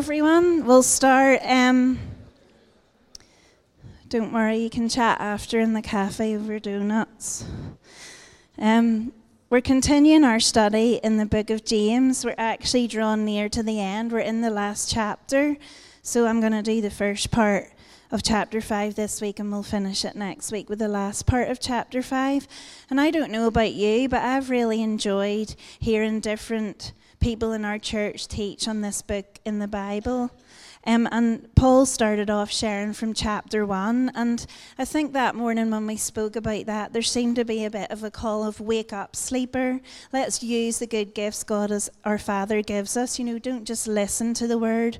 everyone. We'll start. Um, don't worry, you can chat after in the cafe over donuts. Um, we're continuing our study in the book of James. We're actually drawn near to the end. We're in the last chapter. So I'm going to do the first part of chapter 5 this week and we'll finish it next week with the last part of chapter 5. And I don't know about you, but I've really enjoyed hearing different people in our church teach on this book in the Bible. Um, and Paul started off sharing from chapter one. And I think that morning when we spoke about that, there seemed to be a bit of a call of wake up, sleeper. Let's use the good gifts God as our Father gives us. You know, don't just listen to the word,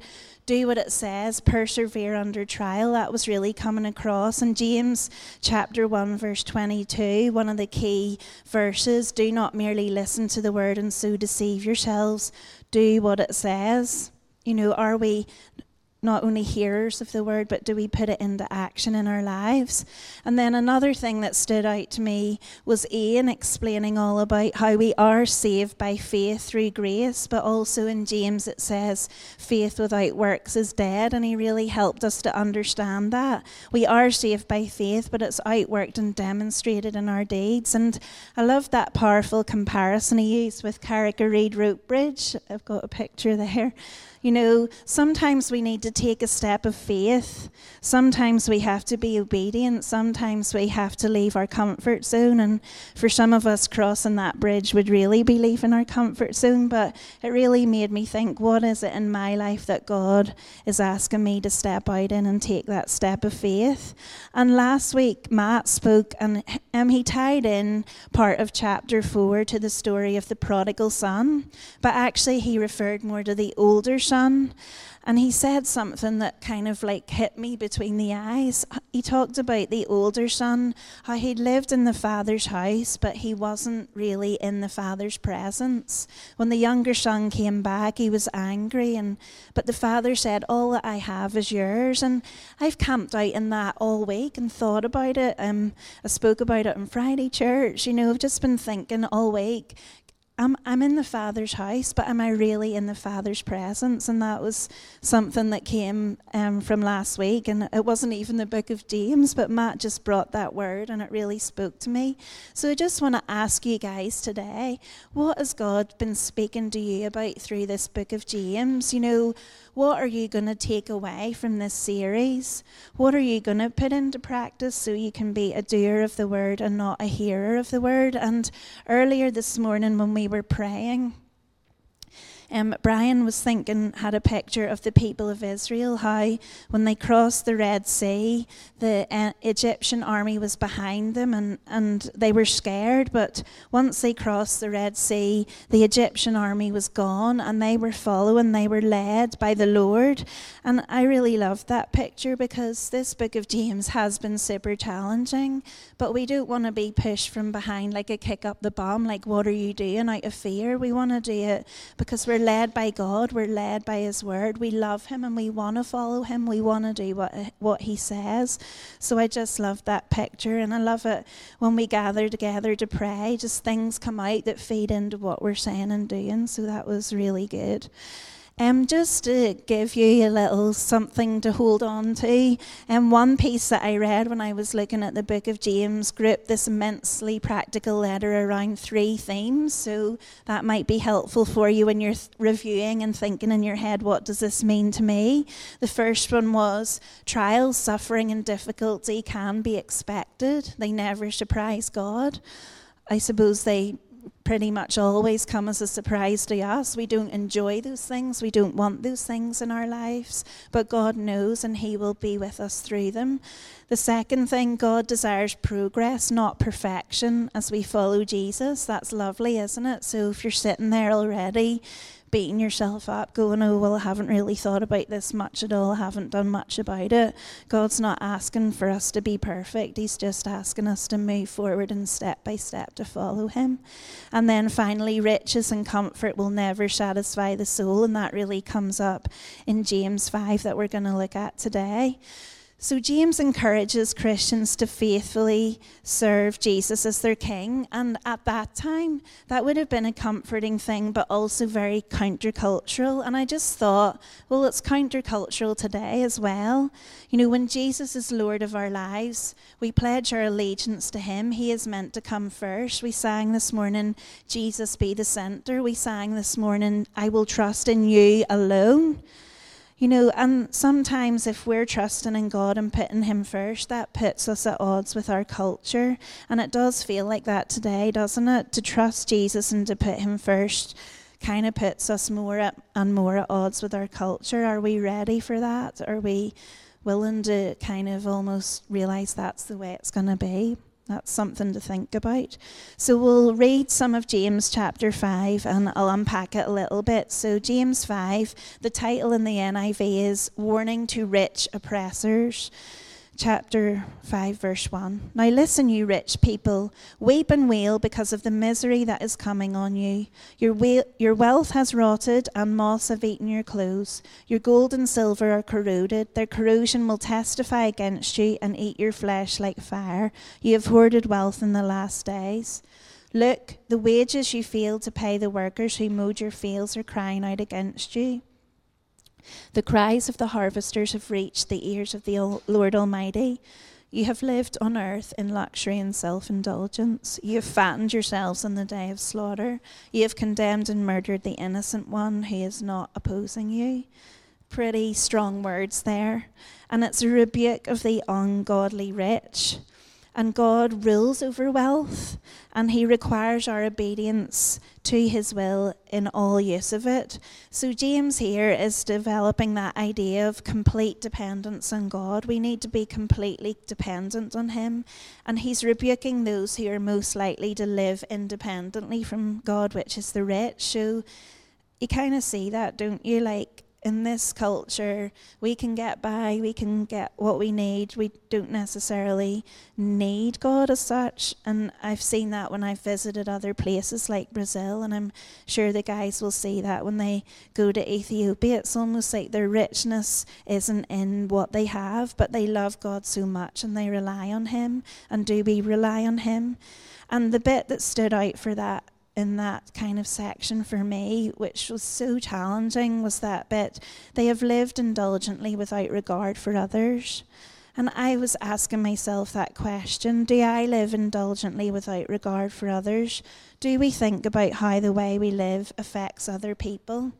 do what it says, persevere under trial. That was really coming across. In James chapter 1, verse 22, one of the key verses do not merely listen to the word and so deceive yourselves, do what it says. You know, are we not only hearers of the word, but do we put it into action in our lives? And then another thing that stood out to me was Ian explaining all about how we are saved by faith through grace, but also in James it says faith without works is dead, and he really helped us to understand that. We are saved by faith, but it's outworked and demonstrated in our deeds. And I love that powerful comparison he used with Carrick-a-Rede Rope Bridge. I've got a picture there you know, sometimes we need to take a step of faith. Sometimes we have to be obedient. Sometimes we have to leave our comfort zone. And for some of us, crossing that bridge would really be leaving our comfort zone. But it really made me think what is it in my life that God is asking me to step out in and take that step of faith? And last week, Matt spoke and um, he tied in part of chapter four to the story of the prodigal son. But actually, he referred more to the older son. And he said something that kind of like hit me between the eyes. He talked about the older son, how he'd lived in the father's house, but he wasn't really in the father's presence. When the younger son came back, he was angry, and but the father said, All that I have is yours. And I've camped out in that all week and thought about it. Um, I spoke about it in Friday church. You know, I've just been thinking all week I'm, I'm in the Father's house, but am I really in the Father's presence? And that was something that came um, from last week. And it wasn't even the book of James, but Matt just brought that word and it really spoke to me. So I just want to ask you guys today what has God been speaking to you about through this book of James? You know, what are you going to take away from this series? What are you going to put into practice so you can be a doer of the word and not a hearer of the word? And earlier this morning, when we were praying, um, Brian was thinking, had a picture of the people of Israel, how when they crossed the Red Sea, the uh, Egyptian army was behind them and, and they were scared. But once they crossed the Red Sea, the Egyptian army was gone and they were following, they were led by the Lord. And I really loved that picture because this book of James has been super challenging, but we don't want to be pushed from behind like a kick up the bum, like, what are you doing out of fear? We want to do it because we're led by God, we're led by His Word, we love Him and we want to follow Him, we want to do what, what He says. So I just love that picture, and I love it when we gather together to pray, just things come out that feed into what we're saying and doing. So that was really good. Um, just to give you a little something to hold on to, um, one piece that I read when I was looking at the book of James grouped this immensely practical letter around three themes. So that might be helpful for you when you're th- reviewing and thinking in your head, what does this mean to me? The first one was trials, suffering, and difficulty can be expected, they never surprise God. I suppose they pretty much always come as a surprise to us. We don't enjoy those things, we don't want those things in our lives, but God knows and He will be with us through them. The second thing, God desires progress, not perfection, as we follow Jesus. That's lovely, isn't it? So if you're sitting there already, beating yourself up, going, oh, well, I haven't really thought about this much at all, I haven't done much about it. God's not asking for us to be perfect, He's just asking us to move forward and step by step to follow Him. And then finally, riches and comfort will never satisfy the soul, and that really comes up in James 5 that we're going to look at today. So, James encourages Christians to faithfully serve Jesus as their king. And at that time, that would have been a comforting thing, but also very countercultural. And I just thought, well, it's countercultural today as well. You know, when Jesus is Lord of our lives, we pledge our allegiance to him. He is meant to come first. We sang this morning, Jesus be the center. We sang this morning, I will trust in you alone. You know, and sometimes if we're trusting in God and putting Him first, that puts us at odds with our culture. And it does feel like that today, doesn't it? To trust Jesus and to put Him first kind of puts us more at, and more at odds with our culture. Are we ready for that? Are we willing to kind of almost realize that's the way it's going to be? That's something to think about. So we'll read some of James chapter 5 and I'll unpack it a little bit. So, James 5, the title in the NIV is Warning to Rich Oppressors chapter 5, verse 1. Now listen, you rich people, weep and wail because of the misery that is coming on you. Your, wa- your wealth has rotted, and moths have eaten your clothes. Your gold and silver are corroded. Their corrosion will testify against you and eat your flesh like fire. You have hoarded wealth in the last days. Look, the wages you failed to pay the workers who mowed your fields are crying out against you. The cries of the harvesters have reached the ears of the Lord Almighty. You have lived on earth in luxury and self indulgence. You have fattened yourselves on the day of slaughter. You have condemned and murdered the innocent one who is not opposing you. Pretty strong words there. And it's a rebuke of the ungodly rich and God rules over wealth, and He requires our obedience to His will in all use of it. So, James here is developing that idea of complete dependence on God. We need to be completely dependent on Him, and He's rebuking those who are most likely to live independently from God, which is the rich. So, you kind of see that, don't you? Like, in this culture, we can get by, we can get what we need. We don't necessarily need God as such. And I've seen that when I've visited other places like Brazil, and I'm sure the guys will see that when they go to Ethiopia. It's almost like their richness isn't in what they have, but they love God so much and they rely on Him. And do we rely on Him? And the bit that stood out for that in that kind of section for me, which was so challenging, was that bit they have lived indulgently without regard for others. And I was asking myself that question Do I live indulgently without regard for others? Do we think about how the way we live affects other people?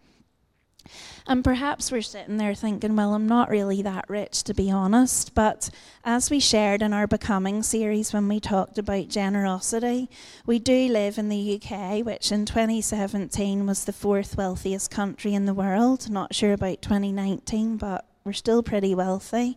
And perhaps we're sitting there thinking, well, I'm not really that rich, to be honest. But as we shared in our Becoming series when we talked about generosity, we do live in the UK, which in 2017 was the fourth wealthiest country in the world. Not sure about 2019, but we're still pretty wealthy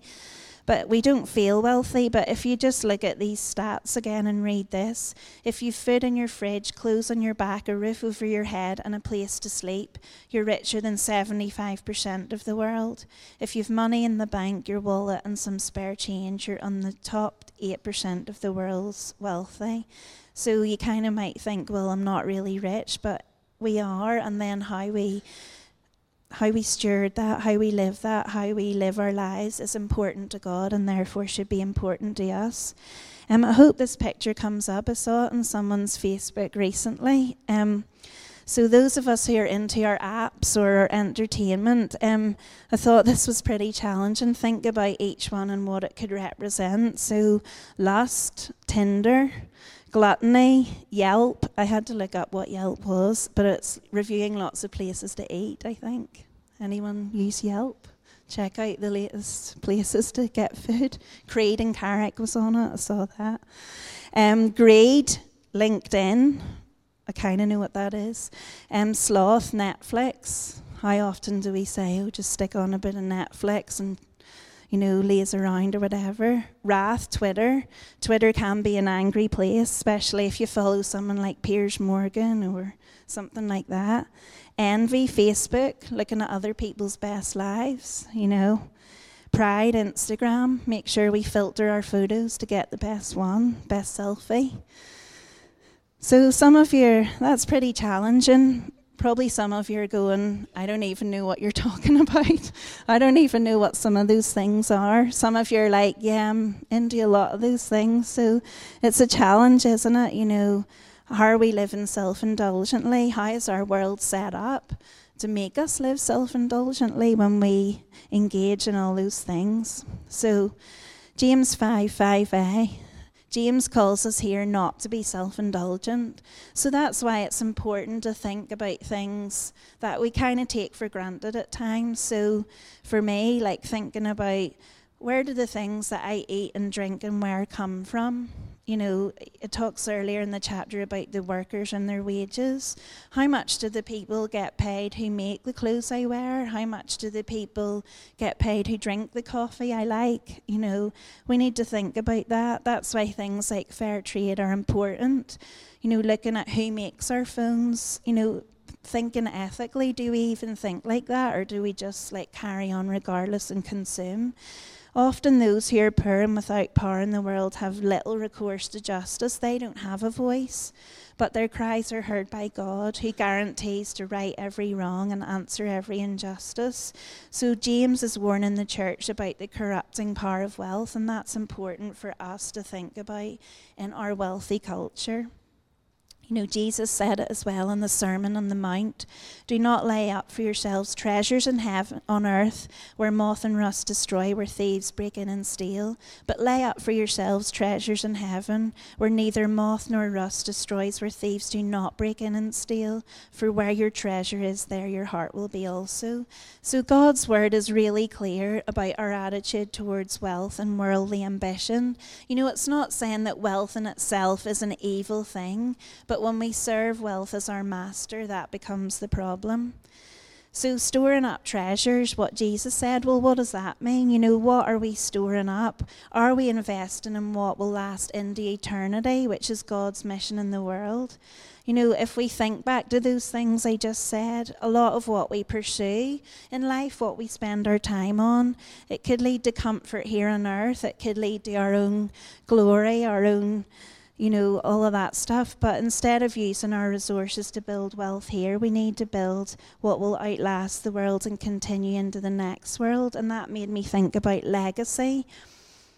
but we don't feel wealthy. But if you just look at these stats again and read this, if you've food in your fridge, clothes on your back, a roof over your head, and a place to sleep, you're richer than 75% of the world. If you've money in the bank, your wallet, and some spare change, you're on the top 8% of the world's wealthy. So you kind of might think, well, I'm not really rich, but we are. And then how we how we steward that, how we live that, how we live our lives is important to God and therefore should be important to us. Um, I hope this picture comes up. I saw it on someone's Facebook recently. Um, so those of us who are into our apps or our entertainment, um, I thought this was pretty challenging. Think about each one and what it could represent. So lust, Tinder, gluttony, Yelp. I had to look up what Yelp was, but it's reviewing lots of places to eat, I think. Anyone use Yelp? Check out the latest places to get food. Creed and Carrick was on it, I saw that. Um, Greed, LinkedIn. I kind of know what that is. Um, sloth, Netflix. How often do we say, oh, just stick on a bit of Netflix and you know, lays around or whatever. Wrath, Twitter. Twitter can be an angry place, especially if you follow someone like Piers Morgan or something like that. Envy, Facebook, looking at other people's best lives, you know. Pride, Instagram, make sure we filter our photos to get the best one, best selfie. So, some of you, that's pretty challenging probably some of you are going, I don't even know what you're talking about. I don't even know what some of those things are. Some of you are like, yeah, I'm into a lot of those things. So it's a challenge, isn't it? You know, how are we living self indulgently? How is our world set up to make us live self indulgently when we engage in all those things? So, James 5 5a James calls us here not to be self indulgent. So that's why it's important to think about things that we kind of take for granted at times. So for me, like thinking about where do the things that I eat and drink and wear come from? You know, it talks earlier in the chapter about the workers and their wages. How much do the people get paid who make the clothes I wear? How much do the people get paid who drink the coffee I like? You know, we need to think about that. That's why things like fair trade are important. You know, looking at who makes our phones, you know, thinking ethically, do we even think like that or do we just like carry on regardless and consume? Often those who are poor and without power in the world have little recourse to justice. They don't have a voice, but their cries are heard by God, who guarantees to right every wrong and answer every injustice. So James is warning the church about the corrupting power of wealth, and that's important for us to think about in our wealthy culture. You know, Jesus said it as well in the Sermon on the Mount. Do not lay up for yourselves treasures in heaven on earth where moth and rust destroy, where thieves break in and steal. But lay up for yourselves treasures in heaven where neither moth nor rust destroys, where thieves do not break in and steal. For where your treasure is, there your heart will be also. So God's word is really clear about our attitude towards wealth and worldly ambition. You know, it's not saying that wealth in itself is an evil thing, but but when we serve wealth as our master, that becomes the problem. So, storing up treasures, what Jesus said, well, what does that mean? You know, what are we storing up? Are we investing in what will last into eternity, which is God's mission in the world? You know, if we think back to those things I just said, a lot of what we pursue in life, what we spend our time on, it could lead to comfort here on earth, it could lead to our own glory, our own you know, all of that stuff. But instead of using our resources to build wealth here, we need to build what will outlast the world and continue into the next world. And that made me think about legacy.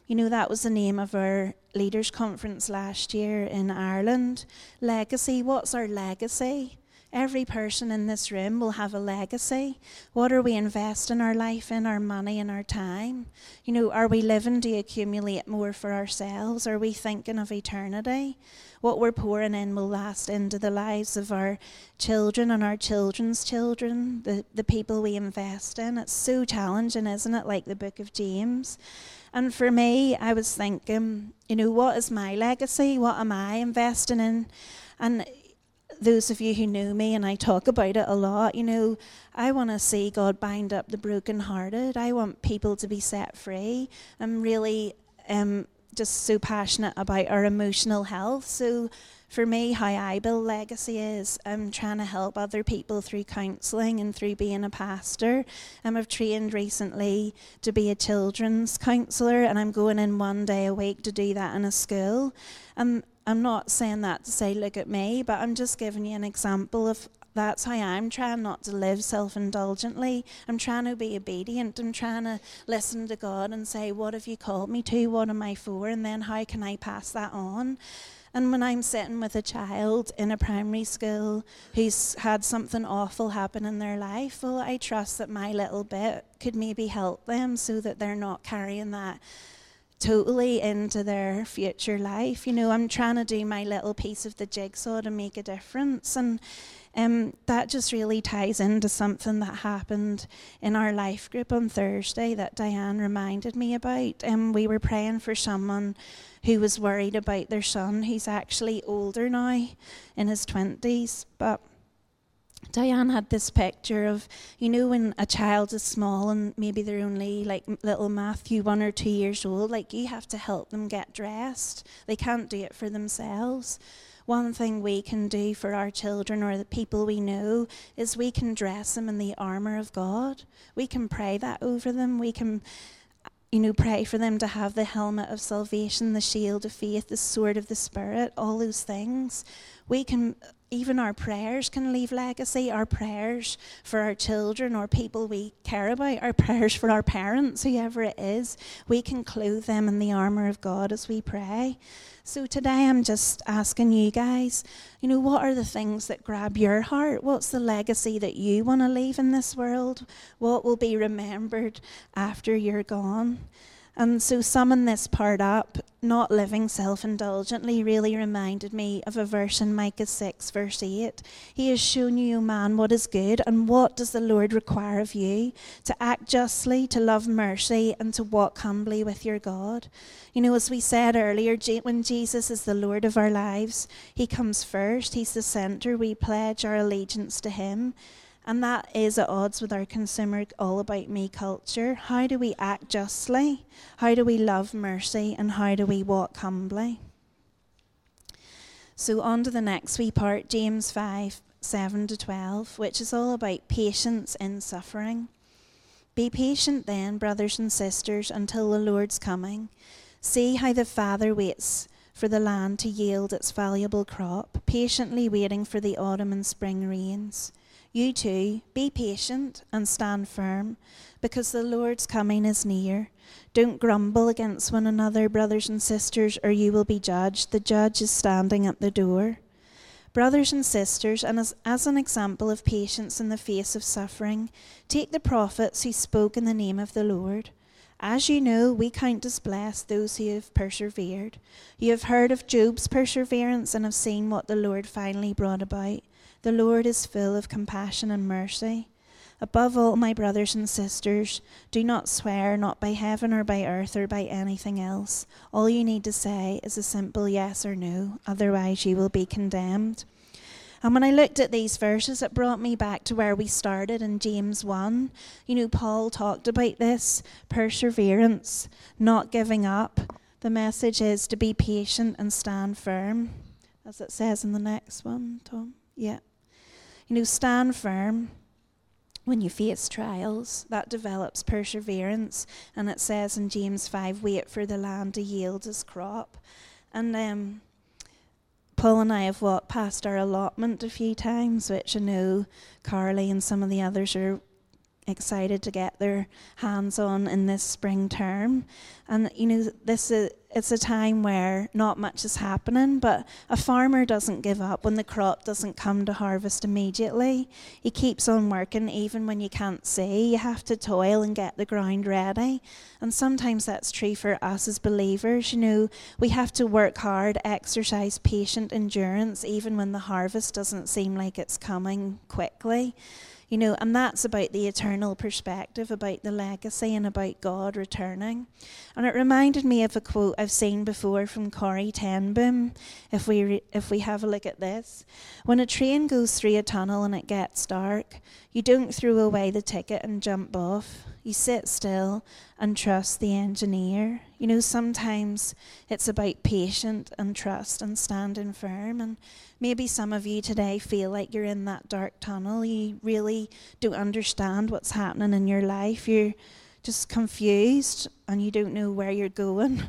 You know, that was the name of our leaders' conference last year in Ireland. Legacy, what's our legacy? Every person in this room will have a legacy. What are we investing our life in, our money, and our time? You know, are we living to accumulate more for ourselves? Are we thinking of eternity? What we're pouring in will last into the lives of our children and our children's children, the, the people we invest in. It's so challenging, isn't it? Like the book of James. And for me, I was thinking, you know, what is my legacy? What am I investing in? And those of you who know me and I talk about it a lot, you know, I want to see God bind up the brokenhearted. I want people to be set free. I'm really um, just so passionate about our emotional health. So for me, how I build legacy is I'm trying to help other people through counselling and through being a pastor. Um, I've trained recently to be a children's counsellor, and I'm going in one day a week to do that in a school. Um, I'm not saying that to say, look at me, but I'm just giving you an example of that's how I'm trying not to live self indulgently. I'm trying to be obedient. I'm trying to listen to God and say, What have you called me to? What am I for? And then how can I pass that on? And when I'm sitting with a child in a primary school who's had something awful happen in their life, well, I trust that my little bit could maybe help them so that they're not carrying that totally into their future life. You know, I'm trying to do my little piece of the jigsaw to make a difference. And um, that just really ties into something that happened in our life group on Thursday that Diane reminded me about. Um, we were praying for someone who was worried about their son. He's actually older now, in his 20s, but Diane had this picture of, you know, when a child is small and maybe they're only like little Matthew, one or two years old, like you have to help them get dressed. They can't do it for themselves. One thing we can do for our children or the people we know is we can dress them in the armor of God. We can pray that over them. We can you know, pray for them to have the helmet of salvation, the shield of faith, the sword of the Spirit, all those things. We can even our prayers can leave legacy. Our prayers for our children or people we care about, our prayers for our parents, whoever it is, we can clothe them in the armour of God as we pray. So today I'm just asking you guys, you know, what are the things that grab your heart? What's the legacy that you want to leave in this world? What will be remembered after you're gone? And so, summing this part up, not living self indulgently, really reminded me of a verse in Micah 6, verse 8. He has shown you, man, what is good, and what does the Lord require of you? To act justly, to love mercy, and to walk humbly with your God. You know, as we said earlier, when Jesus is the Lord of our lives, He comes first, He's the centre. We pledge our allegiance to Him. And that is at odds with our consumer all about me culture. How do we act justly? How do we love mercy? And how do we walk humbly? So, on to the next wee part, James 5 7 to 12, which is all about patience in suffering. Be patient then, brothers and sisters, until the Lord's coming. See how the Father waits for the land to yield its valuable crop, patiently waiting for the autumn and spring rains. You too, be patient and stand firm, because the Lord's coming is near. Don't grumble against one another, brothers and sisters, or you will be judged. The judge is standing at the door. Brothers and sisters, and as, as an example of patience in the face of suffering, take the prophets who spoke in the name of the Lord. As you know, we count as blessed those who have persevered. You have heard of Job's perseverance and have seen what the Lord finally brought about. The Lord is full of compassion and mercy. Above all, my brothers and sisters, do not swear, not by heaven or by earth or by anything else. All you need to say is a simple yes or no, otherwise, you will be condemned. And when I looked at these verses, it brought me back to where we started in James 1. You know, Paul talked about this perseverance, not giving up. The message is to be patient and stand firm, as it says in the next one, Tom. Yeah. You know, stand firm when you face trials. That develops perseverance. And it says in James 5 wait for the land to yield its crop. And um, Paul and I have walked past our allotment a few times, which I know Carly and some of the others are excited to get their hands on in this spring term. And you know, this is it's a time where not much is happening, but a farmer doesn't give up when the crop doesn't come to harvest immediately. He keeps on working even when you can't see. You have to toil and get the ground ready. And sometimes that's true for us as believers. You know, we have to work hard, exercise patient endurance, even when the harvest doesn't seem like it's coming quickly. You know, and that's about the eternal perspective, about the legacy, and about God returning. And it reminded me of a quote I've seen before from Corrie ten Boom. If we re- if we have a look at this, when a train goes through a tunnel and it gets dark, you don't throw away the ticket and jump off. You sit still and trust the engineer. You know, sometimes it's about patience and trust and standing firm. And maybe some of you today feel like you're in that dark tunnel. You really don't understand what's happening in your life. You're just confused and you don't know where you're going.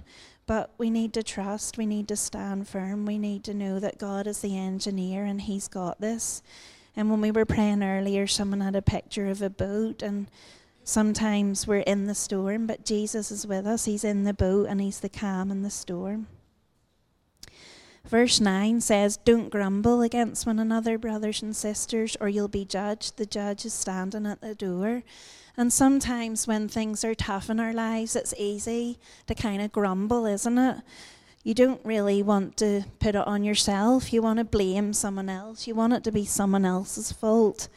But we need to trust, we need to stand firm, we need to know that God is the engineer and He's got this. And when we were praying earlier, someone had a picture of a boat, and Sometimes we're in the storm, but Jesus is with us. He's in the boat and He's the calm in the storm. Verse 9 says, Don't grumble against one another, brothers and sisters, or you'll be judged. The judge is standing at the door. And sometimes when things are tough in our lives, it's easy to kind of grumble, isn't it? You don't really want to put it on yourself. You want to blame someone else. You want it to be someone else's fault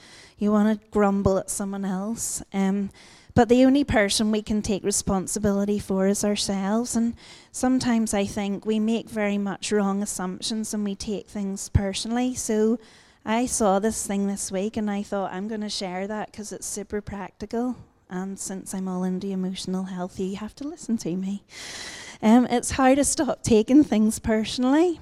you want to grumble at someone else. Um, but the only person we can take responsibility for is ourselves. And sometimes I think we make very much wrong assumptions and we take things personally. So I saw this thing this week and I thought I'm going to share that because it's super practical. And since I'm all into emotional health, you have to listen to me. Um, it's how to stop taking things personally.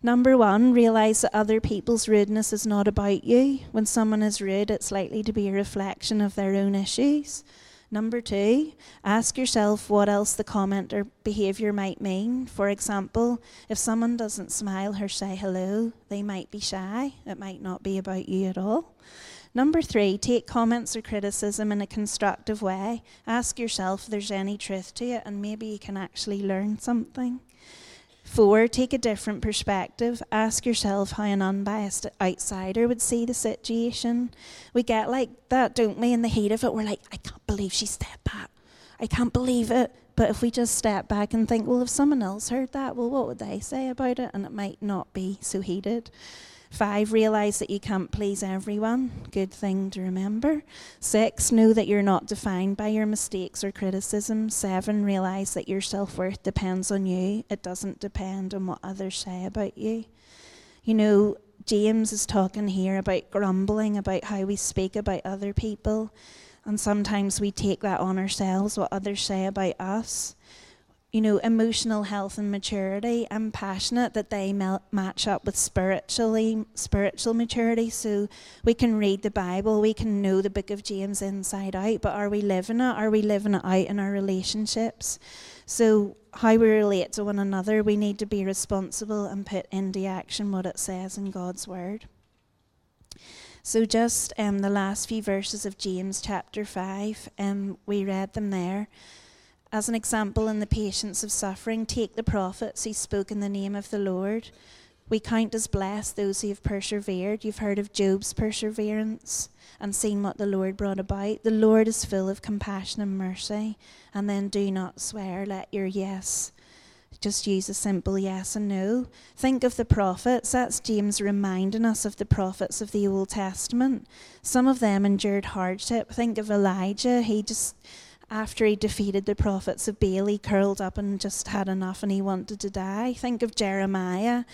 Number one, realize that other people's rudeness is not about you. When someone is rude, it's likely to be a reflection of their own issues. Number two, ask yourself what else the comment or behaviour might mean. For example, if someone doesn't smile or say hello, they might be shy. It might not be about you at all. Number three, take comments or criticism in a constructive way. Ask yourself if there's any truth to it, and maybe you can actually learn something. Four, take a different perspective. Ask yourself how an unbiased outsider would see the situation. We get like that, don't we? In the heat of it, we're like, I can't believe she stepped back. I can't believe it. But if we just step back and think, well, if someone else heard that, well, what would they say about it? And it might not be so heated. Five, realize that you can't please everyone. Good thing to remember. Six, know that you're not defined by your mistakes or criticism. Seven, realize that your self worth depends on you, it doesn't depend on what others say about you. You know, James is talking here about grumbling, about how we speak about other people. And sometimes we take that on ourselves, what others say about us you know, emotional health and maturity. I'm passionate that they mel- match up with spiritually spiritual maturity. So we can read the Bible, we can know the book of James inside out, but are we living it? Are we living it out in our relationships? So how we relate to one another, we need to be responsible and put into action what it says in God's word. So just um, the last few verses of James chapter five, um, we read them there. As an example, in the patience of suffering, take the prophets who spoke in the name of the Lord. We count as blessed those who have persevered. You've heard of Job's perseverance and seen what the Lord brought about. The Lord is full of compassion and mercy. And then do not swear, let your yes just use a simple yes and no. Think of the prophets. That's James reminding us of the prophets of the Old Testament. Some of them endured hardship. Think of Elijah. He just after he defeated the prophets of Baal, he curled up and just had enough and he wanted to die. Think of Jeremiah.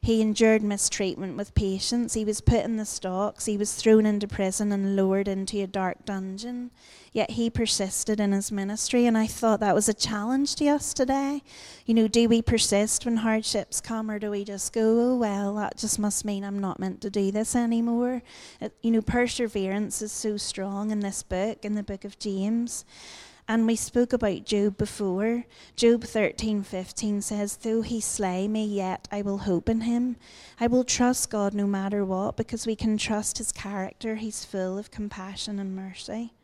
He endured mistreatment with patience. He was put in the stocks. He was thrown into prison and lowered into a dark dungeon. Yet he persisted in his ministry, and I thought that was a challenge to us today. You know, do we persist when hardships come, or do we just go, oh, well, that just must mean I'm not meant to do this anymore? It, you know, perseverance is so strong in this book, in the book of James. And we spoke about Job before. Job 13:15 says, "Though he slay me, yet I will hope in him. I will trust God no matter what because we can trust his character. He's full of compassion and mercy."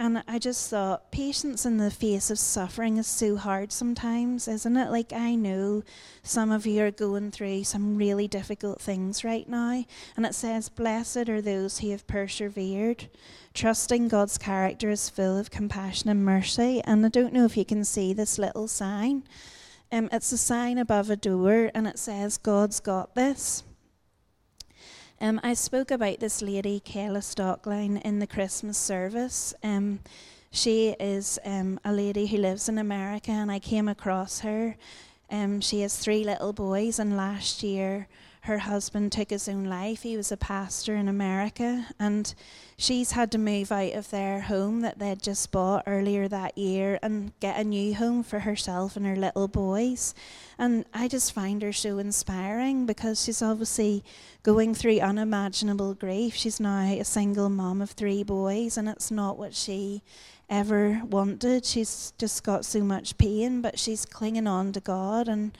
And I just thought, patience in the face of suffering is so hard sometimes, isn't it? Like, I know some of you are going through some really difficult things right now. And it says, Blessed are those who have persevered. Trusting God's character is full of compassion and mercy. And I don't know if you can see this little sign. Um, it's a sign above a door, and it says, God's got this. Um, I spoke about this lady, Kayla Stoecklein, in the Christmas service. Um, she is um, a lady who lives in America, and I came across her. Um, she has three little boys, and last year her husband took his own life. He was a pastor in America, and she's had to move out of their home that they'd just bought earlier that year and get a new home for herself and her little boys. And I just find her so inspiring because she's obviously going through unimaginable grief. She's now a single mom of three boys, and it's not what she ever wanted. She's just got so much pain, but she's clinging on to God and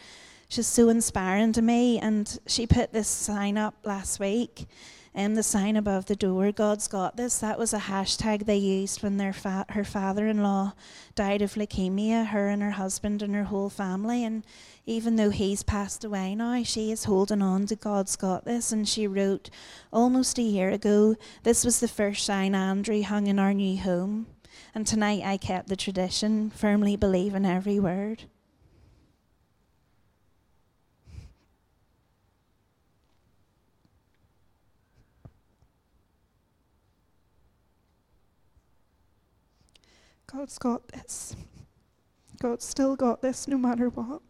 she's so inspiring to me. And she put this sign up last week, and um, the sign above the door, God's got this. That was a hashtag they used when their fa- her father-in-law died of leukemia. Her and her husband and her whole family, and even though he's passed away now, she is holding on to God's got this. And she wrote almost a year ago, This was the first sign Andrew hung in our new home. And tonight I kept the tradition, firmly believing every word. God's got this. God's still got this no matter what.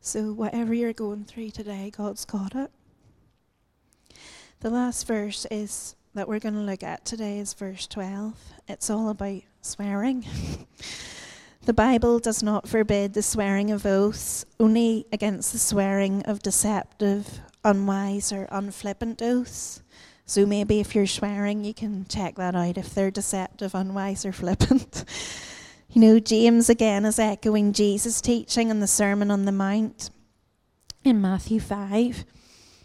So, whatever you're going through today, God's got it. The last verse is that we're going to look at today is verse 12. It's all about swearing. the Bible does not forbid the swearing of oaths, only against the swearing of deceptive unwise or unflippant oaths. So maybe if you're swearing, you can check that out if they're deceptive, unwise, or flippant. you know, James again is echoing Jesus' teaching in the Sermon on the Mount in Matthew 5.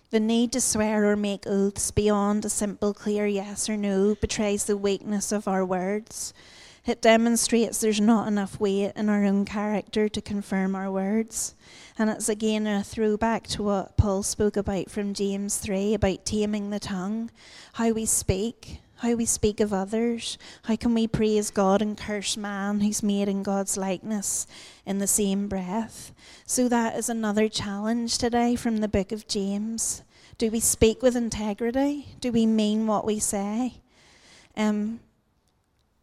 The need to swear or make oaths beyond a simple, clear yes or no betrays the weakness of our words. It demonstrates there's not enough weight in our own character to confirm our words. And it's again a throwback to what Paul spoke about from James 3 about taming the tongue, how we speak, how we speak of others. How can we praise God and curse man who's made in God's likeness in the same breath? So that is another challenge today from the book of James. Do we speak with integrity? Do we mean what we say? Um,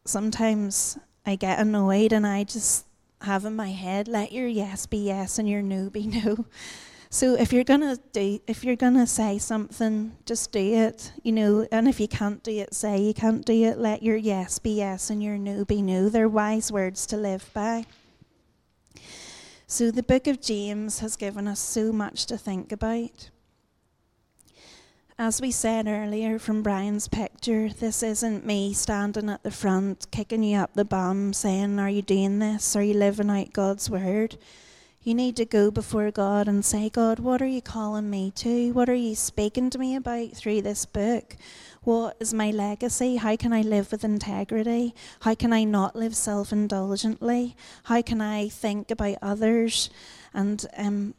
sometimes I get annoyed and I just have in my head, let your yes be yes and your no be no. So if you're gonna do, if you're gonna say something, just do it, you know. And if you can't do it, say you can't do it. Let your yes be yes and your no be no. They're wise words to live by. So the book of James has given us so much to think about. As we said earlier from Brian's picture, this isn't me standing at the front, kicking you up the bum, saying, Are you doing this? Are you living out God's word? You need to go before God and say, God, what are you calling me to? What are you speaking to me about through this book? What is my legacy? How can I live with integrity? How can I not live self indulgently? How can I think about others and um,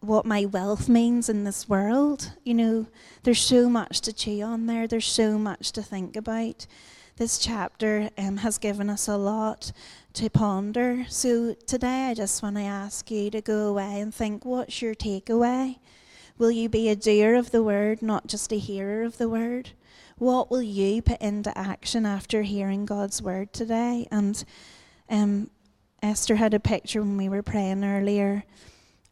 what my wealth means in this world. You know, there's so much to chew on there, there's so much to think about. This chapter um, has given us a lot to ponder. So today I just want to ask you to go away and think what's your takeaway? Will you be a doer of the word, not just a hearer of the word? What will you put into action after hearing God's word today? And um, Esther had a picture when we were praying earlier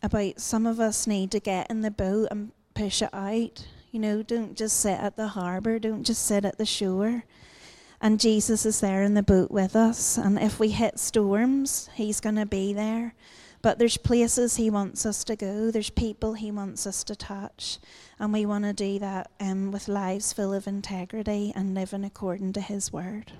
about some of us need to get in the boat and push it out. You know, don't just sit at the harbour, don't just sit at the shore. And Jesus is there in the boat with us. And if we hit storms, He's going to be there. But there's places He wants us to go, there's people He wants us to touch. And we want to do that um, with lives full of integrity and living according to His word.